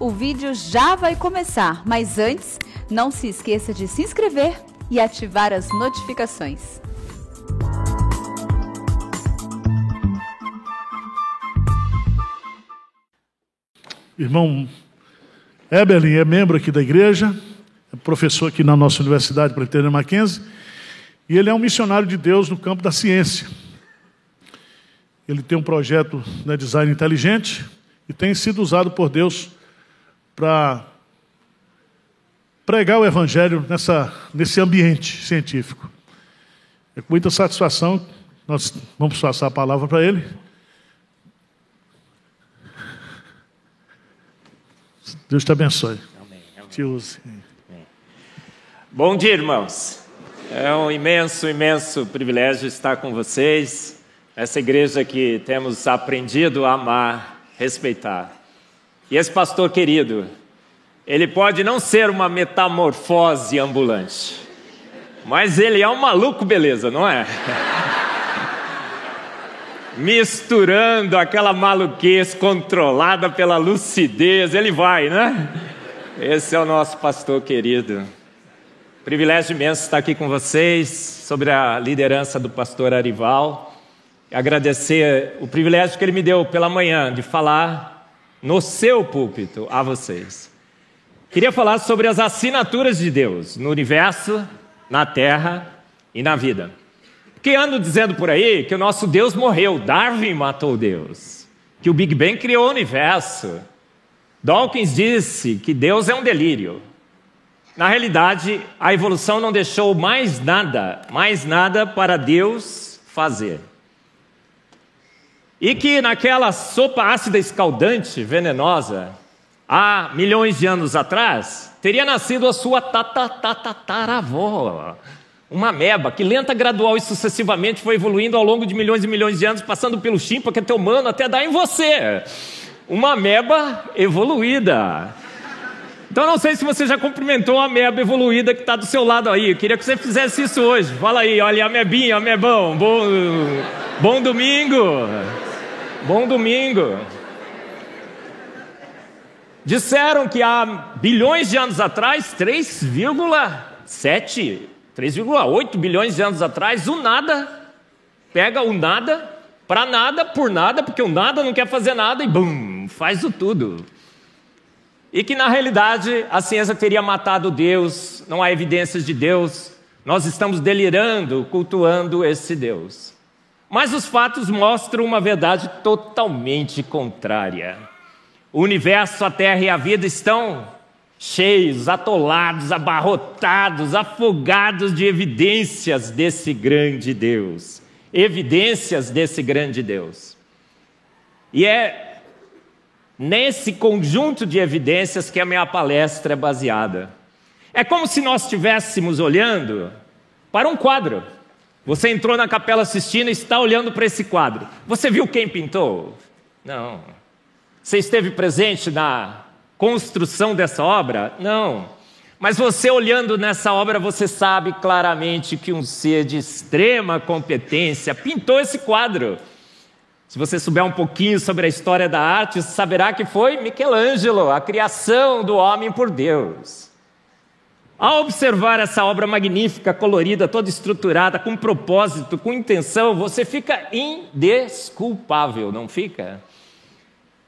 O vídeo já vai começar, mas antes, não se esqueça de se inscrever e ativar as notificações. Irmão Eberlin é membro aqui da igreja, é professor aqui na nossa Universidade Presbiteriana Mackenzie, e ele é um missionário de Deus no campo da ciência. Ele tem um projeto de né, design inteligente e tem sido usado por Deus para pregar o evangelho nessa, nesse ambiente científico. É com muita satisfação nós vamos passar a palavra para ele. Deus te abençoe. Amém, amém. Te use. Amém. Bom dia, irmãos. É um imenso, imenso privilégio estar com vocês. Essa igreja que temos aprendido a amar, respeitar. E esse pastor querido, ele pode não ser uma metamorfose ambulante, mas ele é um maluco, beleza, não é? Misturando aquela maluquez controlada pela lucidez, ele vai, né? Esse é o nosso pastor querido. Privilégio imenso estar aqui com vocês, sobre a liderança do pastor Arival agradecer o privilégio que ele me deu pela manhã de falar no seu púlpito a vocês. Queria falar sobre as assinaturas de Deus no universo, na terra e na vida. Porque ando dizendo por aí que o nosso Deus morreu, Darwin matou Deus, que o Big Bang criou o universo. Dawkins disse que Deus é um delírio. Na realidade, a evolução não deixou mais nada, mais nada para Deus fazer. E que naquela sopa ácida escaldante, venenosa, há milhões de anos atrás, teria nascido a sua tatataravó, uma meba que lenta, gradual e sucessivamente foi evoluindo ao longo de milhões e milhões de anos, passando pelo chimpa, que é teu humano, até dar em você. Uma meba evoluída. Então não sei se você já cumprimentou a meba evoluída que está do seu lado aí. Eu queria que você fizesse isso hoje. Fala aí, olha a mebinha, a mebão. Bom, bom domingo. Bom domingo. Disseram que há bilhões de anos atrás, 3,7, 3,8 bilhões de anos atrás, o nada pega o nada para nada por nada, porque o nada não quer fazer nada e bum, faz o tudo. E que na realidade a ciência teria matado Deus, não há evidências de Deus, nós estamos delirando, cultuando esse Deus. Mas os fatos mostram uma verdade totalmente contrária. O universo, a terra e a vida estão cheios, atolados, abarrotados, afogados de evidências desse grande Deus. Evidências desse grande Deus. E é nesse conjunto de evidências que a minha palestra é baseada. É como se nós estivéssemos olhando para um quadro. Você entrou na Capela Sistina e está olhando para esse quadro. Você viu quem pintou? Não. Você esteve presente na construção dessa obra? Não. Mas você olhando nessa obra, você sabe claramente que um ser de extrema competência pintou esse quadro. Se você souber um pouquinho sobre a história da arte, saberá que foi Michelangelo, a criação do homem por Deus. Ao observar essa obra magnífica, colorida, toda estruturada, com propósito, com intenção, você fica indesculpável, não fica?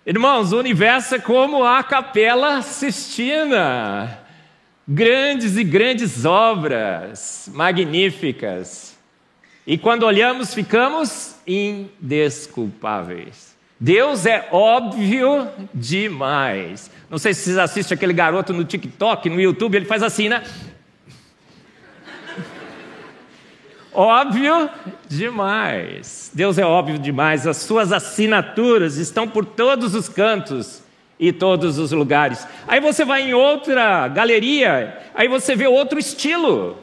Irmãos, o universo é como a Capela Sistina. Grandes e grandes obras, magníficas. E quando olhamos, ficamos indesculpáveis. Deus é óbvio demais. Não sei se vocês assistem aquele garoto no TikTok, no YouTube, ele faz assim, né? óbvio demais. Deus é óbvio demais. As suas assinaturas estão por todos os cantos e todos os lugares. Aí você vai em outra galeria, aí você vê outro estilo.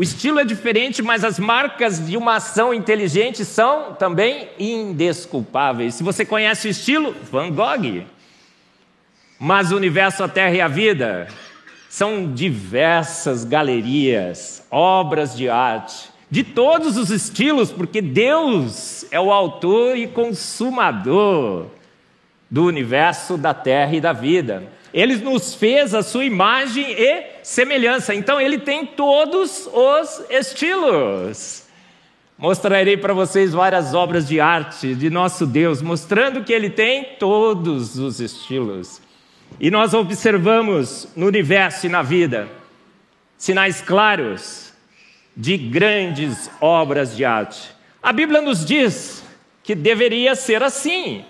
O estilo é diferente, mas as marcas de uma ação inteligente são também indesculpáveis. Se você conhece o estilo, Van Gogh. Mas o universo, a terra e a vida são diversas galerias, obras de arte, de todos os estilos, porque Deus é o autor e consumador do universo, da terra e da vida. Ele nos fez a sua imagem e semelhança. Então ele tem todos os estilos. Mostrarei para vocês várias obras de arte de nosso Deus, mostrando que ele tem todos os estilos. E nós observamos no universo e na vida sinais claros de grandes obras de arte. A Bíblia nos diz que deveria ser assim.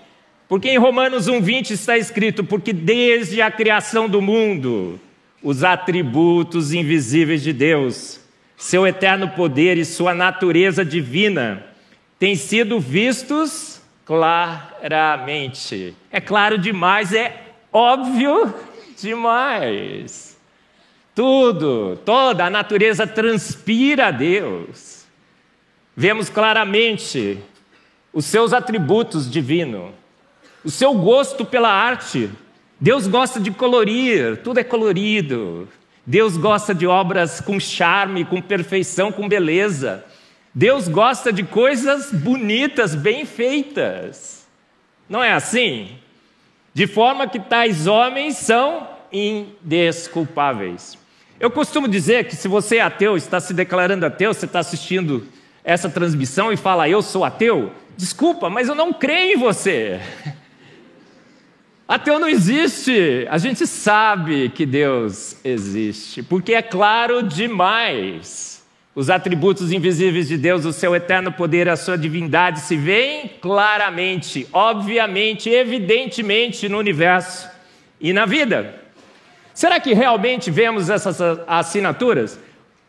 Porque em Romanos 1,20 está escrito: Porque desde a criação do mundo, os atributos invisíveis de Deus, seu eterno poder e sua natureza divina, têm sido vistos claramente. É claro demais, é óbvio demais. Tudo, toda a natureza transpira a Deus. Vemos claramente os seus atributos divinos o seu gosto pela arte. Deus gosta de colorir, tudo é colorido. Deus gosta de obras com charme, com perfeição, com beleza. Deus gosta de coisas bonitas, bem feitas. Não é assim? De forma que tais homens são indesculpáveis. Eu costumo dizer que se você é ateu, está se declarando ateu, você está assistindo essa transmissão e fala, eu sou ateu, desculpa, mas eu não creio em você. Ateu não existe. A gente sabe que Deus existe, porque é claro demais. Os atributos invisíveis de Deus, o seu eterno poder, a sua divindade se veem claramente, obviamente, evidentemente no universo e na vida. Será que realmente vemos essas assinaturas?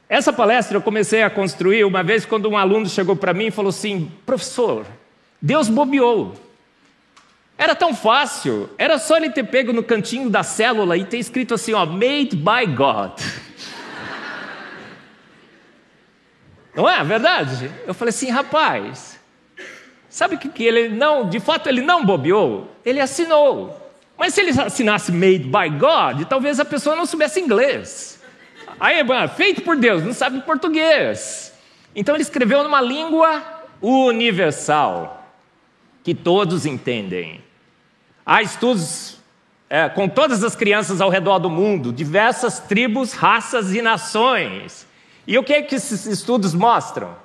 Essa palestra eu comecei a construir uma vez quando um aluno chegou para mim e falou assim: professor, Deus bobeou. Era tão fácil, era só ele ter pego no cantinho da célula e ter escrito assim, ó, made by God. Não é verdade? Eu falei assim, rapaz, sabe o que, que ele não, de fato ele não bobeou? Ele assinou. Mas se ele assinasse made by God, talvez a pessoa não soubesse inglês. Aí, feito por Deus, não sabe português. Então ele escreveu numa língua universal, que todos entendem. Há estudos é, com todas as crianças ao redor do mundo, diversas tribos, raças e nações. E o que, é que esses estudos mostram?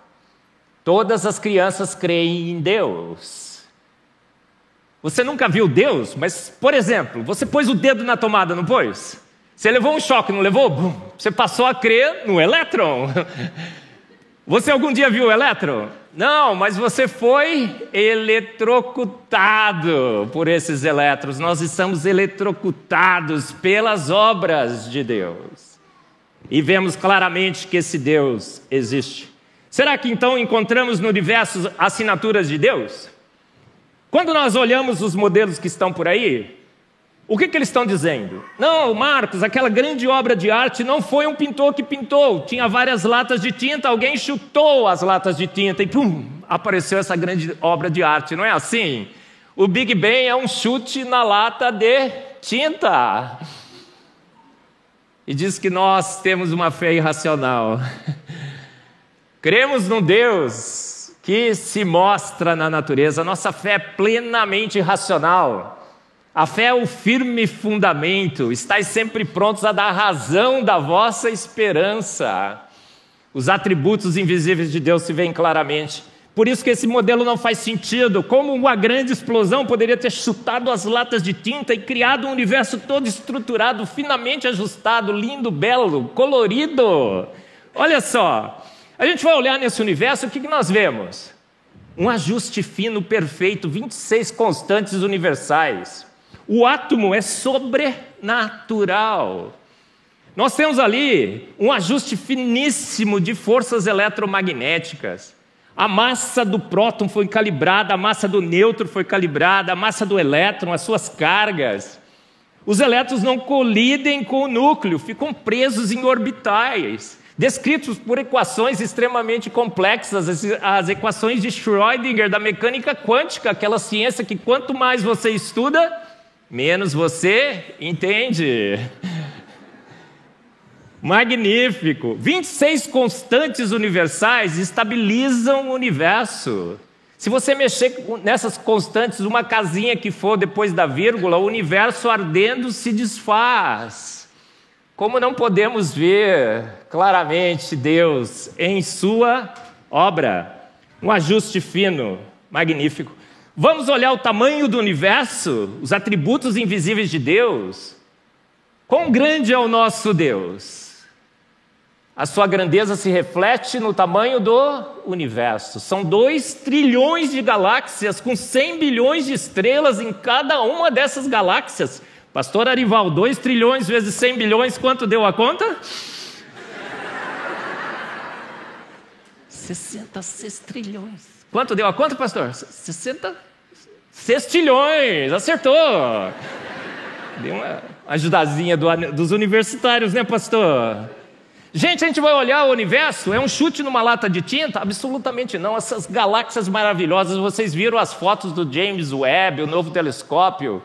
Todas as crianças creem em Deus. Você nunca viu Deus, mas, por exemplo, você pôs o dedo na tomada, não pôs? Você levou um choque, não levou? Você passou a crer no elétron. Você algum dia viu o elétron? Não, mas você foi eletrocutado por esses elétrons. Nós estamos eletrocutados pelas obras de Deus. E vemos claramente que esse Deus existe. Será que então encontramos no universo assinaturas de Deus? Quando nós olhamos os modelos que estão por aí, o que, que, eles estão dizendo? Não, Marcos, aquela grande obra de arte não foi um pintor que pintou. Tinha várias latas de tinta, alguém chutou as latas de tinta e pum, apareceu essa grande obra de arte. Não é assim? O Big Bang é um chute na lata de tinta. E diz que nós temos uma fé irracional. Cremos num Deus que se mostra na natureza. Nossa fé é plenamente racional. A fé é o firme fundamento, estáis sempre prontos a dar razão da vossa esperança. Os atributos invisíveis de Deus se veem claramente. Por isso que esse modelo não faz sentido. Como uma grande explosão poderia ter chutado as latas de tinta e criado um universo todo estruturado, finamente ajustado, lindo, belo, colorido. Olha só, a gente vai olhar nesse universo, o que, nós vemos? Um ajuste fino, perfeito, 26 constantes universais. O átomo é sobrenatural. Nós temos ali um ajuste finíssimo de forças eletromagnéticas. A massa do próton foi calibrada, a massa do nêutron foi calibrada, a massa do elétron, as suas cargas. Os elétrons não colidem com o núcleo, ficam presos em orbitais, descritos por equações extremamente complexas, as, equações de Schrödinger da mecânica quântica, aquela ciência que quanto mais você estuda, menos você entende. Magnífico! 26 constantes universais estabilizam o universo. Se você mexer nessas constantes, uma casinha que for depois da vírgula, o universo ardendo se desfaz. Como não podemos ver claramente Deus em Sua obra? Um ajuste fino, magnífico. Vamos olhar o tamanho do universo, os atributos invisíveis de Deus. Quão grande é o nosso Deus? A sua grandeza se reflete no tamanho do universo. São 2 trilhões de galáxias, com 100 bilhões de estrelas em cada uma dessas galáxias. Pastor Arival, 2 trilhões vezes 100 bilhões, quanto deu a conta? 66 trilhões. Quanto deu a conta, pastor? 60 sextilhões. Acertou. Deu uma ajudazinha do, dos universitários, né, pastor? Gente, a gente vai olhar o universo, é um chute numa lata de tinta? Absolutamente não. Essas galáxias maravilhosas, vocês viram as fotos do James Webb, o novo telescópio?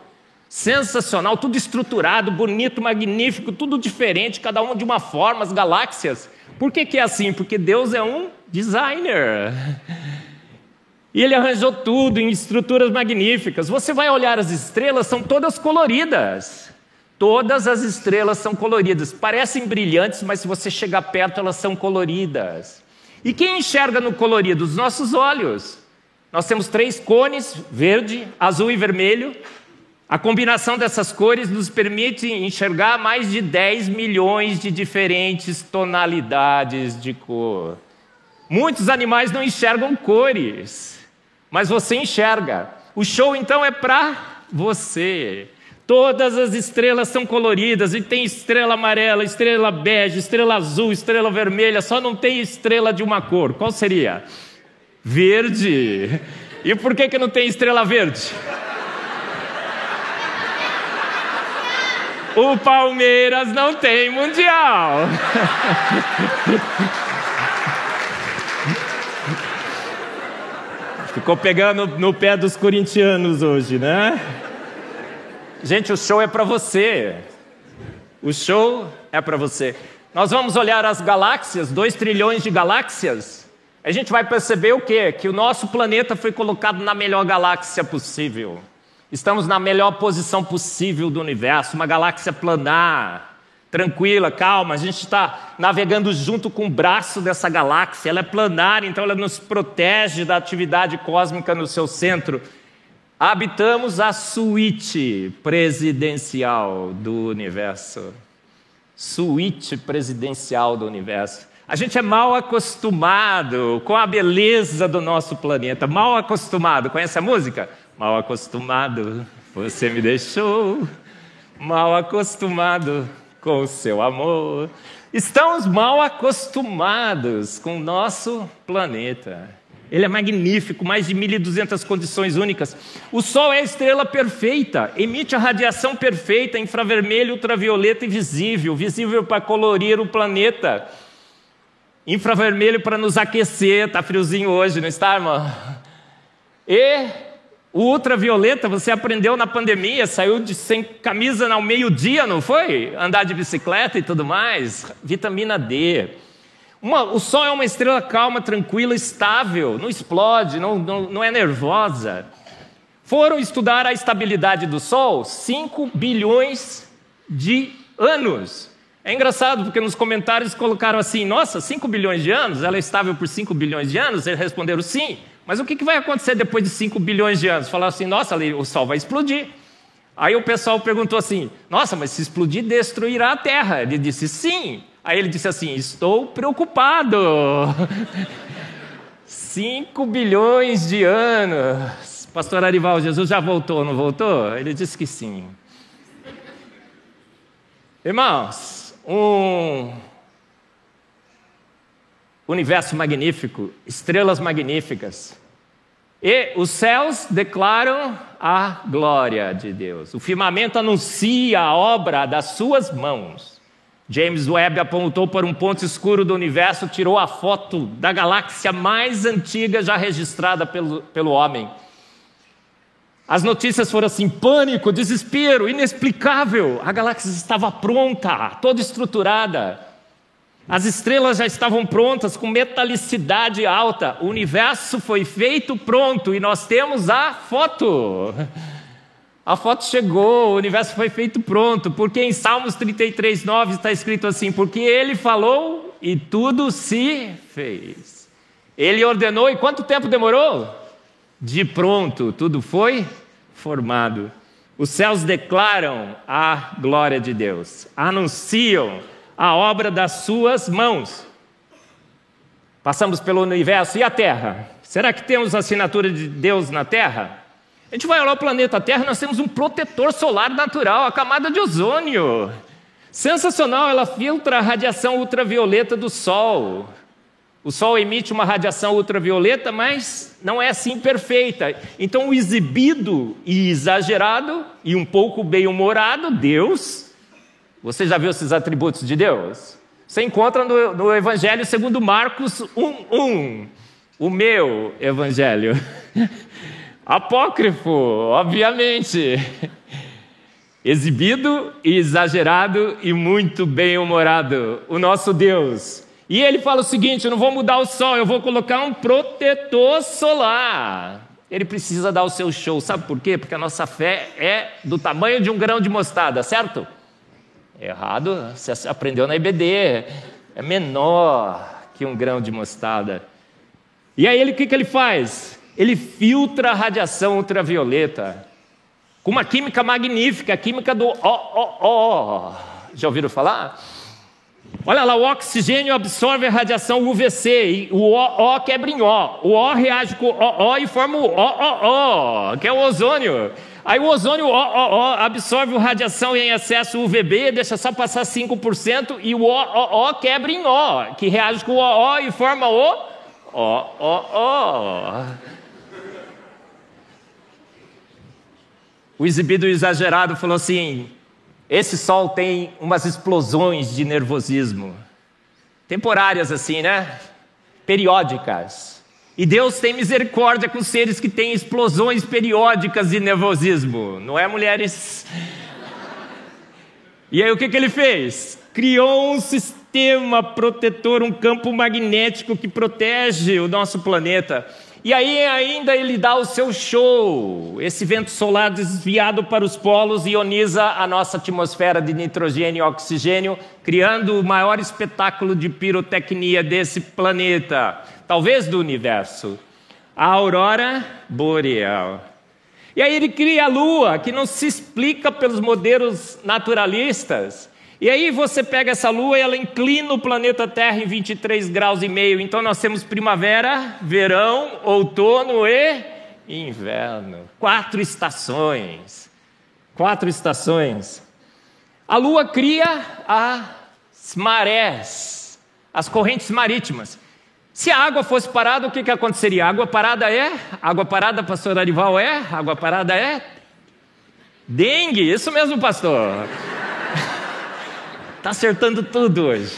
Sensacional, tudo estruturado, bonito, magnífico, tudo diferente, cada uma de uma forma, as galáxias. Por que, que é assim? Porque Deus é um designer. E ele arranjou tudo em estruturas magníficas. Você vai olhar as estrelas, são todas coloridas. Todas as estrelas são coloridas. Parecem brilhantes, mas se você chegar perto, elas são coloridas. E quem enxerga no colorido? Os nossos olhos. Nós temos três cones: verde, azul e vermelho. A combinação dessas cores nos permite enxergar mais de 10 milhões de diferentes tonalidades de cor. Muitos animais não enxergam cores, mas você enxerga. O show então é para você. Todas as estrelas são coloridas e tem estrela amarela, estrela bege, estrela azul, estrela vermelha, só não tem estrela de uma cor. Qual seria? Verde. E por que, que não tem estrela verde? O Palmeiras não tem mundial. Ficou pegando no pé dos corintianos hoje, né? Gente, o show é para você. O show é para você. Nós vamos olhar as galáxias, 2 trilhões de galáxias. A gente vai perceber o quê? Que o nosso planeta foi colocado na melhor galáxia possível. Estamos na melhor posição possível do universo, uma galáxia planar, tranquila, calma. A gente está navegando junto com o braço dessa galáxia. Ela é planar, então ela nos protege da atividade cósmica no seu centro. Habitamos a suíte presidencial do universo. Suíte presidencial do universo. A gente é mal acostumado com a beleza do nosso planeta. Mal acostumado. Conhece a música? Mal acostumado, você me deixou. Mal acostumado com o seu amor. Estamos mal acostumados com o nosso planeta. Ele é magnífico, mais de 1.200 condições únicas. O Sol é a estrela perfeita, emite a radiação perfeita, infravermelho, ultravioleta e visível. Visível para colorir o planeta. Infravermelho para nos aquecer, está friozinho hoje, não está, irmão? E o ultravioleta, você aprendeu na pandemia, saiu de sem camisa ao meio-dia, não foi? Andar de bicicleta e tudo mais. Vitamina D. Uma, o Sol é uma estrela calma, tranquila, estável, não explode, não, não, não é nervosa. Foram estudar a estabilidade do Sol 5 bilhões de anos. É engraçado porque nos comentários colocaram assim: nossa, 5 bilhões de anos? Ela é estável por 5 bilhões de anos? Eles responderam sim. Mas o que vai acontecer depois de 5 bilhões de anos? Falaram assim: nossa, o Sol vai explodir. Aí o pessoal perguntou assim: nossa, mas se explodir, destruirá a Terra. Ele disse: sim. Aí ele disse assim: Estou preocupado. 5 bilhões de anos. Pastor Arival, Jesus já voltou, não voltou? Ele disse que sim. Irmãos, um universo magnífico, estrelas magníficas. E os céus declaram a glória de Deus. O firmamento anuncia a obra das suas mãos. James Webb apontou para um ponto escuro do universo, tirou a foto da galáxia mais antiga já registrada pelo, pelo homem. As notícias foram assim: pânico, desespero, inexplicável. A galáxia estava pronta, toda estruturada. As estrelas já estavam prontas, com metalicidade alta. O universo foi feito pronto e nós temos a foto. A foto chegou, o universo foi feito pronto, porque em Salmos 33, 9 está escrito assim: Porque ele falou e tudo se fez. Ele ordenou e quanto tempo demorou? De pronto, tudo foi formado. Os céus declaram a glória de Deus, anunciam a obra das suas mãos. Passamos pelo universo e a Terra. Será que temos a assinatura de Deus na Terra? A gente vai olhar o planeta Terra, nós temos um protetor solar natural, a camada de ozônio. Sensacional, ela filtra a radiação ultravioleta do Sol. O Sol emite uma radiação ultravioleta, mas não é assim perfeita. Então, o exibido e exagerado e um pouco bem-humorado, Deus. Você já viu esses atributos de Deus? Você encontra no, no Evangelho segundo Marcos 1:1, o meu Evangelho. Apócrifo, obviamente. Exibido e exagerado e muito bem-humorado, o nosso Deus. E ele fala o seguinte: eu não vou mudar o sol, eu vou colocar um protetor solar. Ele precisa dar o seu show, sabe por quê? Porque a nossa fé é do tamanho de um grão de mostarda, certo? Errado, você aprendeu na IBD, é menor que um grão de mostarda. E aí ele o que, que ele faz? Ele filtra a radiação ultravioleta com uma química magnífica, a química do OOO. Já ouviram falar? Olha lá, o oxigênio absorve a radiação UVC, e o O, o quebra em O. O O reage com o O, o e forma o OOO, que é o ozônio. Aí o ozônio o, o, o absorve radiação em excesso UVB, deixa só passar 5%, e o O, o quebra em O, que reage com o O, o e forma o OOO. O exibido exagerado falou assim: esse sol tem umas explosões de nervosismo, temporárias assim, né? Periódicas. E Deus tem misericórdia com seres que têm explosões periódicas de nervosismo, não é, mulheres? E aí o que, que ele fez? Criou um sistema protetor, um campo magnético que protege o nosso planeta. E aí ainda ele dá o seu show. Esse vento solar desviado para os polos ioniza a nossa atmosfera de nitrogênio e oxigênio, criando o maior espetáculo de pirotecnia desse planeta, talvez do universo. A aurora boreal. E aí ele cria a lua, que não se explica pelos modelos naturalistas. E aí você pega essa lua e ela inclina o planeta Terra em 23 graus e meio. Então nós temos primavera, verão, outono e inverno. Quatro estações. Quatro estações. A lua cria as marés, as correntes marítimas. Se a água fosse parada, o que, que aconteceria? Água parada é? Água parada, pastor Arival, é? Água parada é? Dengue, isso mesmo, pastor. Está acertando tudo hoje.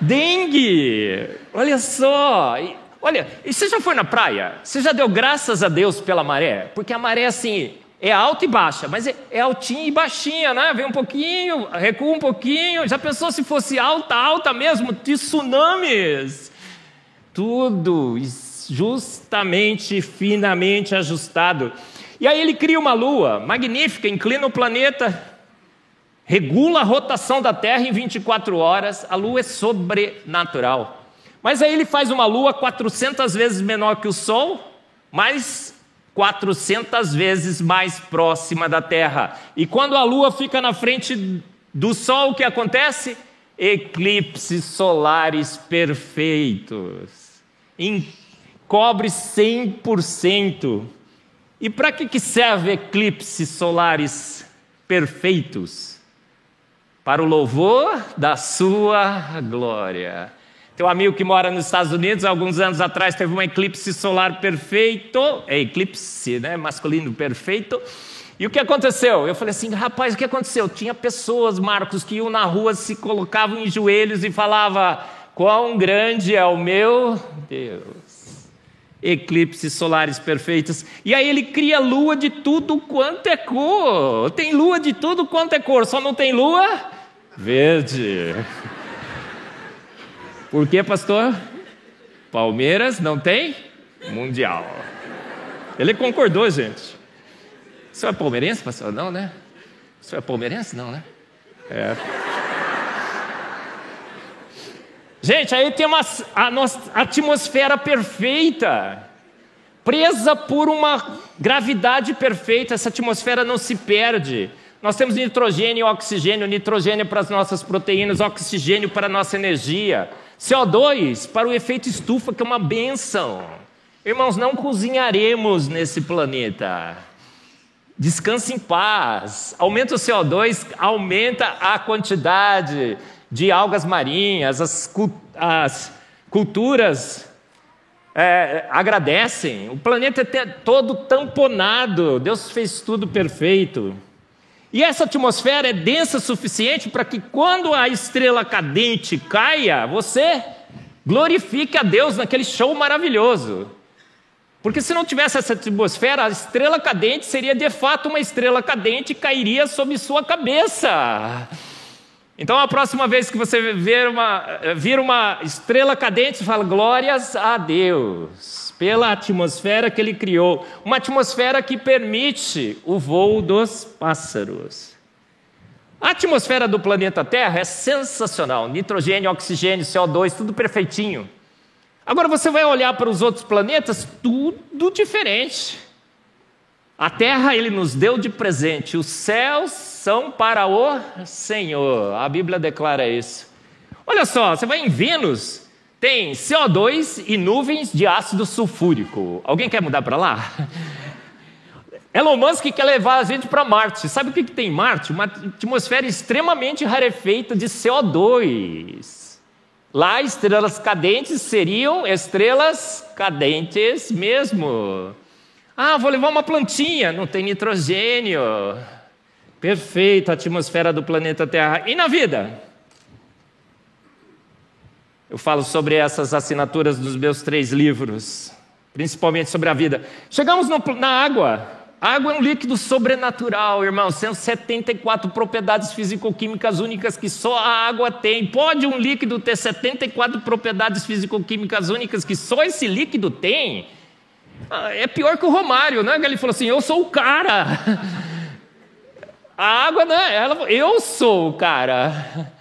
Dengue! Olha só! Olha, e você já foi na praia? Você já deu graças a Deus pela maré? Porque a maré, assim, é alta e baixa, mas é, é altinha e baixinha, né? Vem um pouquinho, recua um pouquinho. Já pensou se fosse alta, alta mesmo? Tsunamis! Tudo justamente, finamente ajustado. E aí ele cria uma lua magnífica, inclina o planeta regula a rotação da Terra em 24 horas, a Lua é sobrenatural. Mas aí ele faz uma Lua 400 vezes menor que o Sol, mas 400 vezes mais próxima da Terra. E quando a Lua fica na frente do Sol, o que acontece? Eclipses solares perfeitos. Encobre 100%. E para que, que serve eclipses solares perfeitos? para o louvor da sua glória. Teu amigo que mora nos Estados Unidos, alguns anos atrás, teve um eclipse solar perfeito, é eclipse, né, masculino perfeito. E o que aconteceu? Eu falei assim, rapaz, o que aconteceu? Tinha pessoas, Marcos, que iam na rua, se colocavam em joelhos e falavam: Quão grande é o meu Deus! Eclipses solares perfeitos. E aí ele cria lua de tudo quanto é cor. Tem lua de tudo quanto é cor, só não tem lua Verde. Por quê, pastor? Palmeiras não tem mundial. Ele concordou, gente. O senhor é palmeirense, pastor? Não, né? O senhor é palmeirense? Não, né? É. Gente, aí tem uma, a nossa atmosfera perfeita, presa por uma gravidade perfeita, essa atmosfera não se perde. Nós temos nitrogênio e oxigênio, nitrogênio para as nossas proteínas, oxigênio para a nossa energia, CO2 para o efeito estufa, que é uma benção. Irmãos, não cozinharemos nesse planeta. Descanse em paz. Aumenta o CO2, aumenta a quantidade de algas marinhas, as, as culturas é, agradecem. O planeta é todo tamponado, Deus fez tudo perfeito. E essa atmosfera é densa o suficiente para que quando a estrela cadente caia, você glorifique a Deus naquele show maravilhoso. Porque se não tivesse essa atmosfera, a estrela cadente seria de fato uma estrela cadente e cairia sobre sua cabeça. Então, a próxima vez que você ver uma, vir uma estrela cadente, fala: glórias a Deus, pela atmosfera que Ele criou. Uma atmosfera que permite o voo dos pássaros. A atmosfera do planeta Terra é sensacional: nitrogênio, oxigênio, CO2, tudo perfeitinho. Agora você vai olhar para os outros planetas, tudo diferente. A terra ele nos deu de presente, os céus são para o Senhor. A Bíblia declara isso. Olha só, você vai em Vênus, tem CO2 e nuvens de ácido sulfúrico. Alguém quer mudar para lá? Elon Musk quer levar a gente para Marte. Sabe o que, que tem em Marte? Uma atmosfera extremamente rarefeita de CO2. Lá, estrelas cadentes seriam estrelas cadentes mesmo. Ah, vou levar uma plantinha, não tem nitrogênio. Perfeito, a atmosfera do planeta Terra. E na vida? Eu falo sobre essas assinaturas dos meus três livros, principalmente sobre a vida. Chegamos no, na água. A água é um líquido sobrenatural, irmão. São 74 propriedades físico-químicas únicas que só a água tem. Pode um líquido ter 74 propriedades físico-químicas únicas que só esse líquido tem? Ah, é pior que o Romário, né? Ele falou assim: Eu sou o cara. A água, né? Ela, eu sou o cara.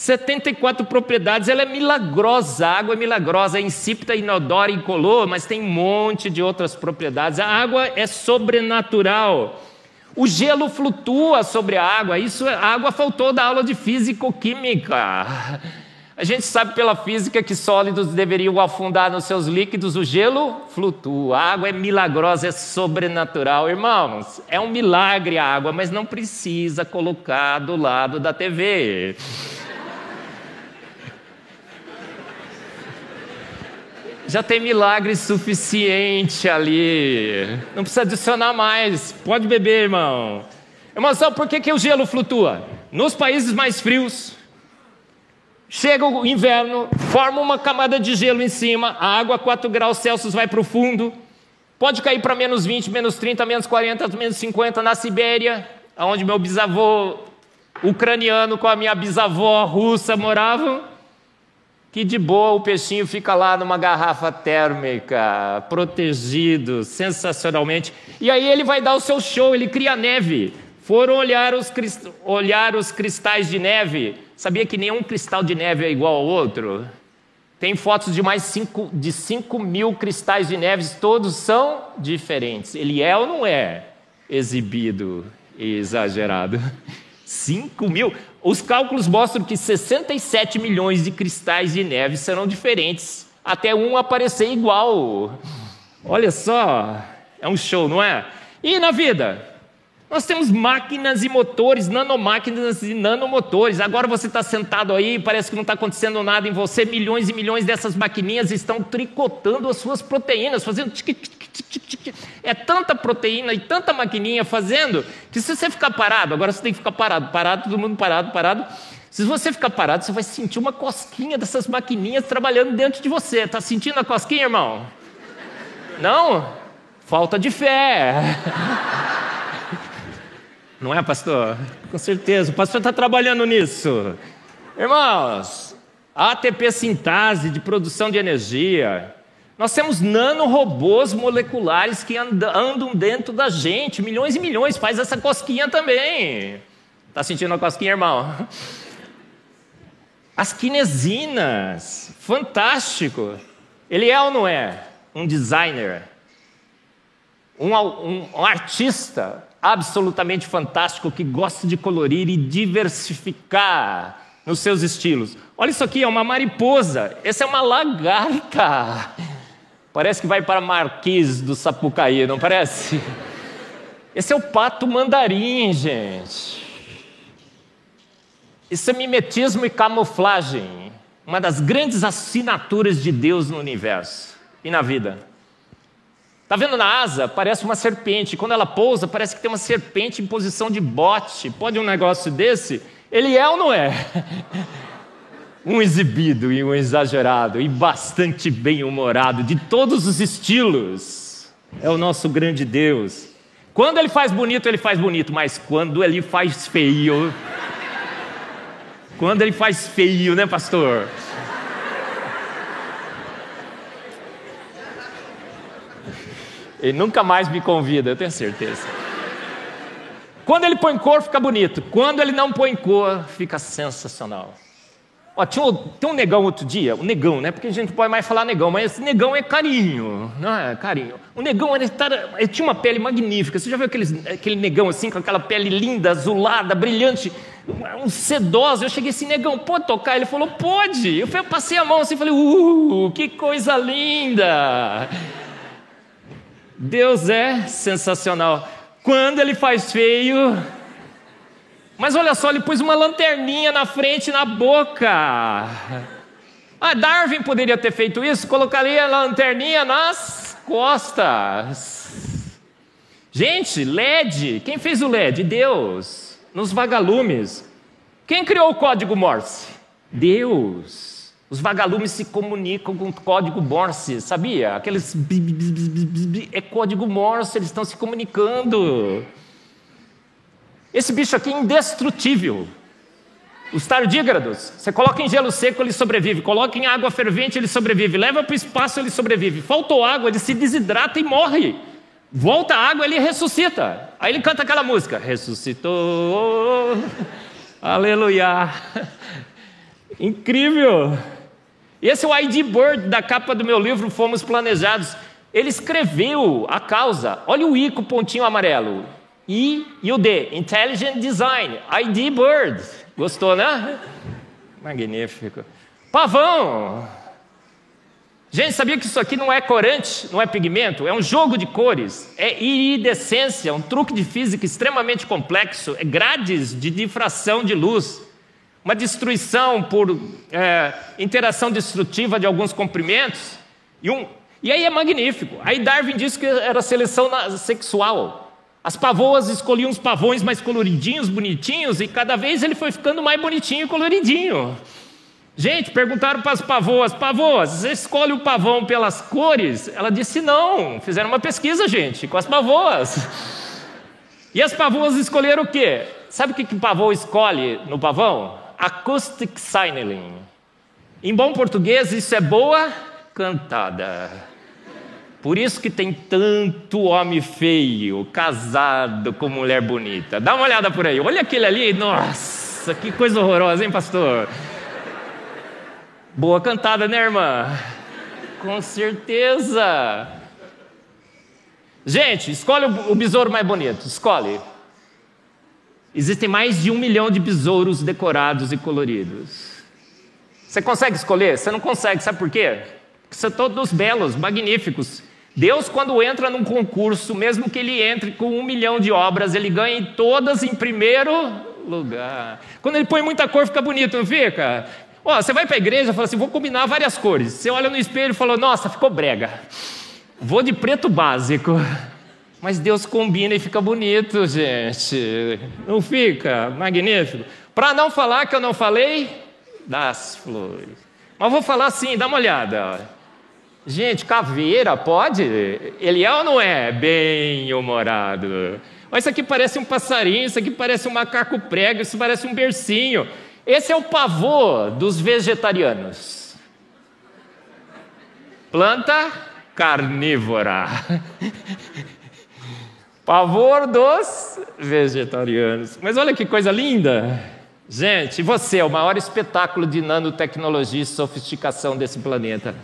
74 propriedades, ela é milagrosa, a água é milagrosa, é insípida, inodora, incolor, mas tem um monte de outras propriedades. A água é sobrenatural. O gelo flutua sobre a água, isso a água faltou da aula de físico-química. A gente sabe pela física que sólidos deveriam afundar nos seus líquidos, o gelo flutua. A água é milagrosa, é sobrenatural. Irmãos, é um milagre a água, mas não precisa colocar do lado da TV. Já tem milagre suficiente ali. Não precisa adicionar mais. Pode beber, irmão. Irmão, sabe por que, que o gelo flutua? Nos países mais frios, Chega o inverno, forma uma camada de gelo em cima, a água a 4 graus Celsius vai para o fundo, pode cair para menos 20, menos 30, menos 40, menos 50 na Sibéria, onde meu bisavô ucraniano com a minha bisavó russa moravam. Que de boa o peixinho fica lá numa garrafa térmica, protegido, sensacionalmente. E aí ele vai dar o seu show, ele cria neve. Foram olhar os, olhar os cristais de neve Sabia que nenhum cristal de neve é igual ao outro? Tem fotos de mais cinco, de 5 mil cristais de neve, todos são diferentes. Ele é ou não é exibido e exagerado? 5 mil? Os cálculos mostram que 67 milhões de cristais de neve serão diferentes, até um aparecer igual. Olha só, é um show, não é? E na vida? Nós temos máquinas e motores, nanomáquinas e nanomotores. Agora você está sentado aí, parece que não está acontecendo nada em você. Milhões e milhões dessas maquininhas estão tricotando as suas proteínas, fazendo tic, tic, É tanta proteína e tanta maquininha fazendo que se você ficar parado, agora você tem que ficar parado, parado, todo mundo parado, parado. Se você ficar parado, você vai sentir uma cosquinha dessas maquininhas trabalhando dentro de você. Está sentindo a cosquinha, irmão? Não? Falta de fé. Não é, pastor? Com certeza. O pastor está trabalhando nisso. Irmãos, ATP sintase de produção de energia. Nós temos nanorobôs moleculares que andam dentro da gente, milhões e milhões, faz essa cosquinha também. Tá sentindo a cosquinha, irmão? As quinesinas, fantástico. Ele é ou não é um designer? Um, um, um artista absolutamente fantástico que gosta de colorir e diversificar nos seus estilos. Olha isso aqui, é uma mariposa. Essa é uma lagarta. Parece que vai para Marquês do Sapucaí, não parece? Esse é o pato mandarim, gente. Isso é mimetismo e camuflagem. Uma das grandes assinaturas de Deus no universo e na vida. Está vendo na asa? Parece uma serpente. Quando ela pousa, parece que tem uma serpente em posição de bote. Pode um negócio desse? Ele é ou não é? Um exibido e um exagerado e bastante bem-humorado, de todos os estilos. É o nosso grande Deus. Quando ele faz bonito, ele faz bonito, mas quando ele faz feio. Quando ele faz feio, né, pastor? Ele nunca mais me convida, eu tenho certeza. Quando ele põe cor, fica bonito. Quando ele não põe cor, fica sensacional. Ó, tinha tem um negão outro dia, um negão, né? Porque a gente não pode mais falar negão, mas esse negão é carinho, não é? Carinho. O negão, ele, ele tinha uma pele magnífica. Você já viu aqueles, aquele negão assim, com aquela pele linda, azulada, brilhante, um sedoso? Eu cheguei assim, negão, pode tocar? Ele falou, pode. Eu passei a mão assim e falei, uh, que coisa linda. Deus é sensacional. Quando ele faz feio. Mas olha só, ele pôs uma lanterninha na frente na boca. Ah, Darwin poderia ter feito isso, colocaria a lanterninha nas costas. Gente, LED, quem fez o LED? Deus, nos vagalumes. Quem criou o código Morse? Deus. Os vagalumes se comunicam com código Morse, sabia? Aqueles é código Morse, eles estão se comunicando. Esse bicho aqui é indestrutível. Os tardígrados, você coloca em gelo seco, ele sobrevive. Coloca em água fervente, ele sobrevive. Leva para o espaço, ele sobrevive. Faltou água, ele se desidrata e morre. Volta a água, ele ressuscita. Aí ele canta aquela música: Ressuscitou, aleluia. Incrível. Esse é o ID Bird da capa do meu livro Fomos Planejados. Ele escreveu a causa. Olha o I com o pontinho amarelo. I e o D. Intelligent Design. ID Bird. Gostou, né? Magnífico. Pavão. Gente, sabia que isso aqui não é corante, não é pigmento? É um jogo de cores. É iridescência, um truque de física extremamente complexo. É grades de difração de luz uma destruição por é, interação destrutiva de alguns comprimentos. E, um, e aí é magnífico. Aí Darwin disse que era seleção sexual. As pavoas escolhiam os pavões mais coloridinhos, bonitinhos, e cada vez ele foi ficando mais bonitinho e coloridinho. Gente, perguntaram para as pavoas: pavoas, você escolhe o pavão pelas cores? Ela disse não. Fizeram uma pesquisa, gente, com as pavoas. E as pavoas escolheram o quê? Sabe o que, que o pavão escolhe no pavão? acoustic signaling. Em bom português, isso é boa cantada. Por isso que tem tanto homem feio, casado com mulher bonita. Dá uma olhada por aí. Olha aquele ali. Nossa, que coisa horrorosa, hein, pastor? Boa cantada, né, irmã? Com certeza. Gente, escolhe o besouro mais bonito. Escolhe. Existem mais de um milhão de besouros decorados e coloridos. Você consegue escolher? Você não consegue, sabe por quê? Porque são todos belos, magníficos. Deus, quando entra num concurso, mesmo que ele entre com um milhão de obras, ele ganha todas em primeiro lugar. Quando ele põe muita cor, fica bonito, não fica? Ó, você vai para a igreja e fala assim: vou combinar várias cores. Você olha no espelho e fala: nossa, ficou brega. Vou de preto básico. Mas Deus combina e fica bonito, gente. Não fica magnífico? Para não falar que eu não falei das flores. Mas vou falar assim, dá uma olhada. Gente, caveira, pode? Ele é ou não é? Bem humorado. Mas isso aqui parece um passarinho, isso aqui parece um macaco prego, isso parece um bercinho. Esse é o pavor dos vegetarianos. Planta carnívora. Pavor dos vegetarianos. Mas olha que coisa linda. Gente, você é o maior espetáculo de nanotecnologia e sofisticação desse planeta.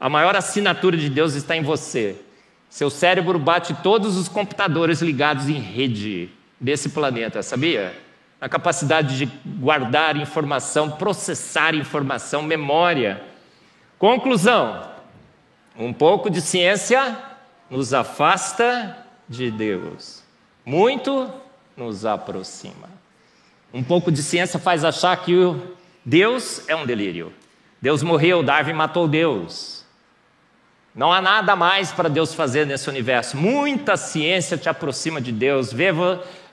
A maior assinatura de Deus está em você. Seu cérebro bate todos os computadores ligados em rede desse planeta, sabia? A capacidade de guardar informação, processar informação, memória. Conclusão: um pouco de ciência nos afasta de Deus, muito nos aproxima. Um pouco de ciência faz achar que Deus é um delírio. Deus morreu, Darwin matou Deus. Não há nada mais para Deus fazer nesse universo. Muita ciência te aproxima de Deus, vê,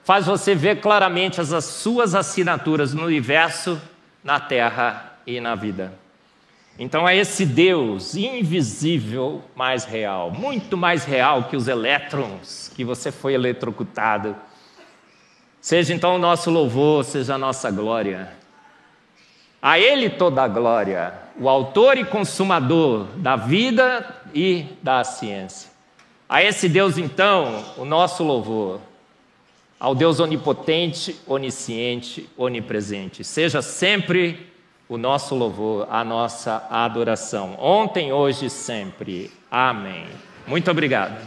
faz você ver claramente as, as suas assinaturas no universo, na terra e na vida. Então é esse Deus invisível mais real, muito mais real que os elétrons que você foi eletrocutado. Seja então o nosso louvor, seja a nossa glória. A Ele toda a glória, o autor e consumador da vida e da ciência. A esse Deus, então, o nosso louvor. Ao Deus onipotente, onisciente, onipresente. Seja sempre o nosso louvor, a nossa adoração. Ontem, hoje e sempre. Amém. Muito obrigado.